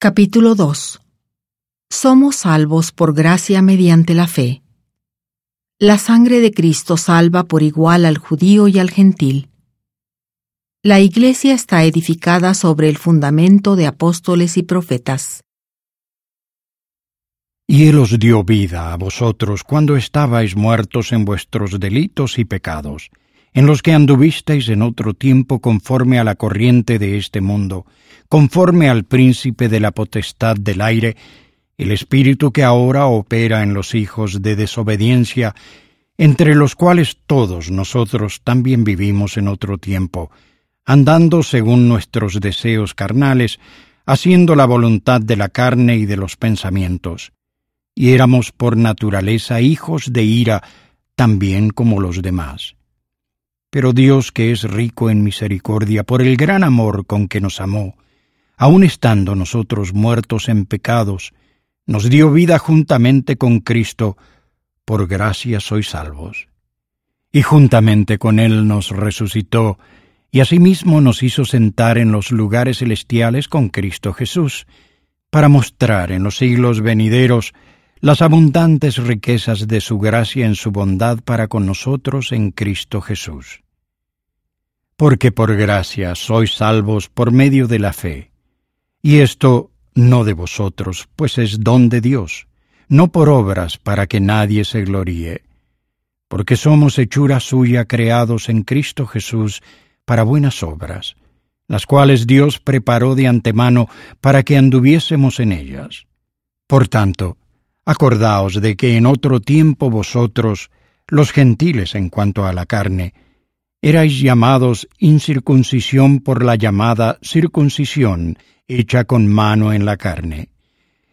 Capítulo 2 Somos salvos por gracia mediante la fe. La sangre de Cristo salva por igual al judío y al gentil. La Iglesia está edificada sobre el fundamento de apóstoles y profetas. Y Él os dio vida a vosotros cuando estabais muertos en vuestros delitos y pecados, en los que anduvisteis en otro tiempo conforme a la corriente de este mundo, conforme al príncipe de la potestad del aire, el espíritu que ahora opera en los hijos de desobediencia, entre los cuales todos nosotros también vivimos en otro tiempo, andando según nuestros deseos carnales, haciendo la voluntad de la carne y de los pensamientos. Y éramos por naturaleza hijos de ira, también como los demás. Pero Dios, que es rico en misericordia, por el gran amor con que nos amó, aun estando nosotros muertos en pecados, nos dio vida juntamente con Cristo, por gracia sois salvos. Y juntamente con Él nos resucitó, y asimismo nos hizo sentar en los lugares celestiales con Cristo Jesús, para mostrar en los siglos venideros las abundantes riquezas de su gracia en su bondad para con nosotros en Cristo Jesús. Porque por gracia sois salvos por medio de la fe, y esto no de vosotros, pues es don de Dios, no por obras para que nadie se gloríe, porque somos hechura suya creados en Cristo Jesús para buenas obras, las cuales Dios preparó de antemano para que anduviésemos en ellas. Por tanto, Acordaos de que en otro tiempo vosotros, los gentiles en cuanto a la carne, erais llamados incircuncisión por la llamada circuncisión hecha con mano en la carne,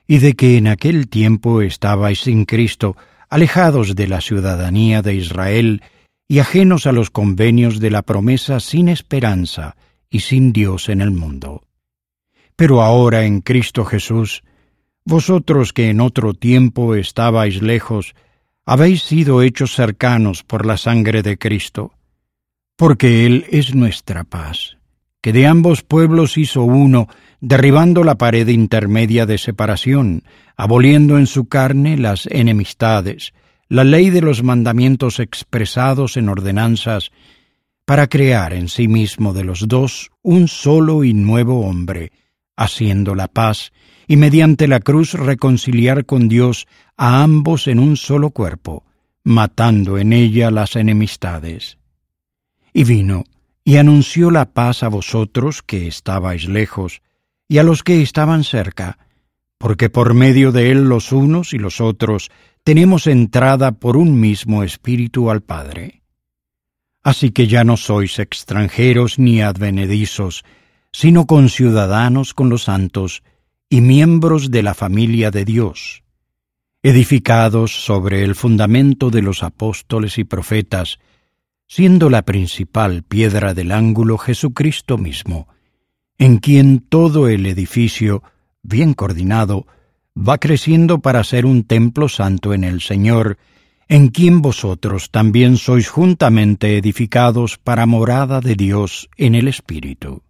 y de que en aquel tiempo estabais sin Cristo, alejados de la ciudadanía de Israel y ajenos a los convenios de la promesa sin esperanza y sin Dios en el mundo. Pero ahora en Cristo Jesús, vosotros que en otro tiempo estabais lejos, habéis sido hechos cercanos por la sangre de Cristo, porque Él es nuestra paz, que de ambos pueblos hizo uno, derribando la pared intermedia de separación, aboliendo en su carne las enemistades, la ley de los mandamientos expresados en ordenanzas, para crear en sí mismo de los dos un solo y nuevo hombre, haciendo la paz, y mediante la cruz reconciliar con Dios a ambos en un solo cuerpo, matando en ella las enemistades. Y vino y anunció la paz a vosotros que estabais lejos, y a los que estaban cerca, porque por medio de él los unos y los otros tenemos entrada por un mismo espíritu al Padre. Así que ya no sois extranjeros ni advenedizos, sino conciudadanos con los santos, y miembros de la familia de Dios, edificados sobre el fundamento de los apóstoles y profetas, siendo la principal piedra del ángulo Jesucristo mismo, en quien todo el edificio, bien coordinado, va creciendo para ser un templo santo en el Señor, en quien vosotros también sois juntamente edificados para morada de Dios en el Espíritu.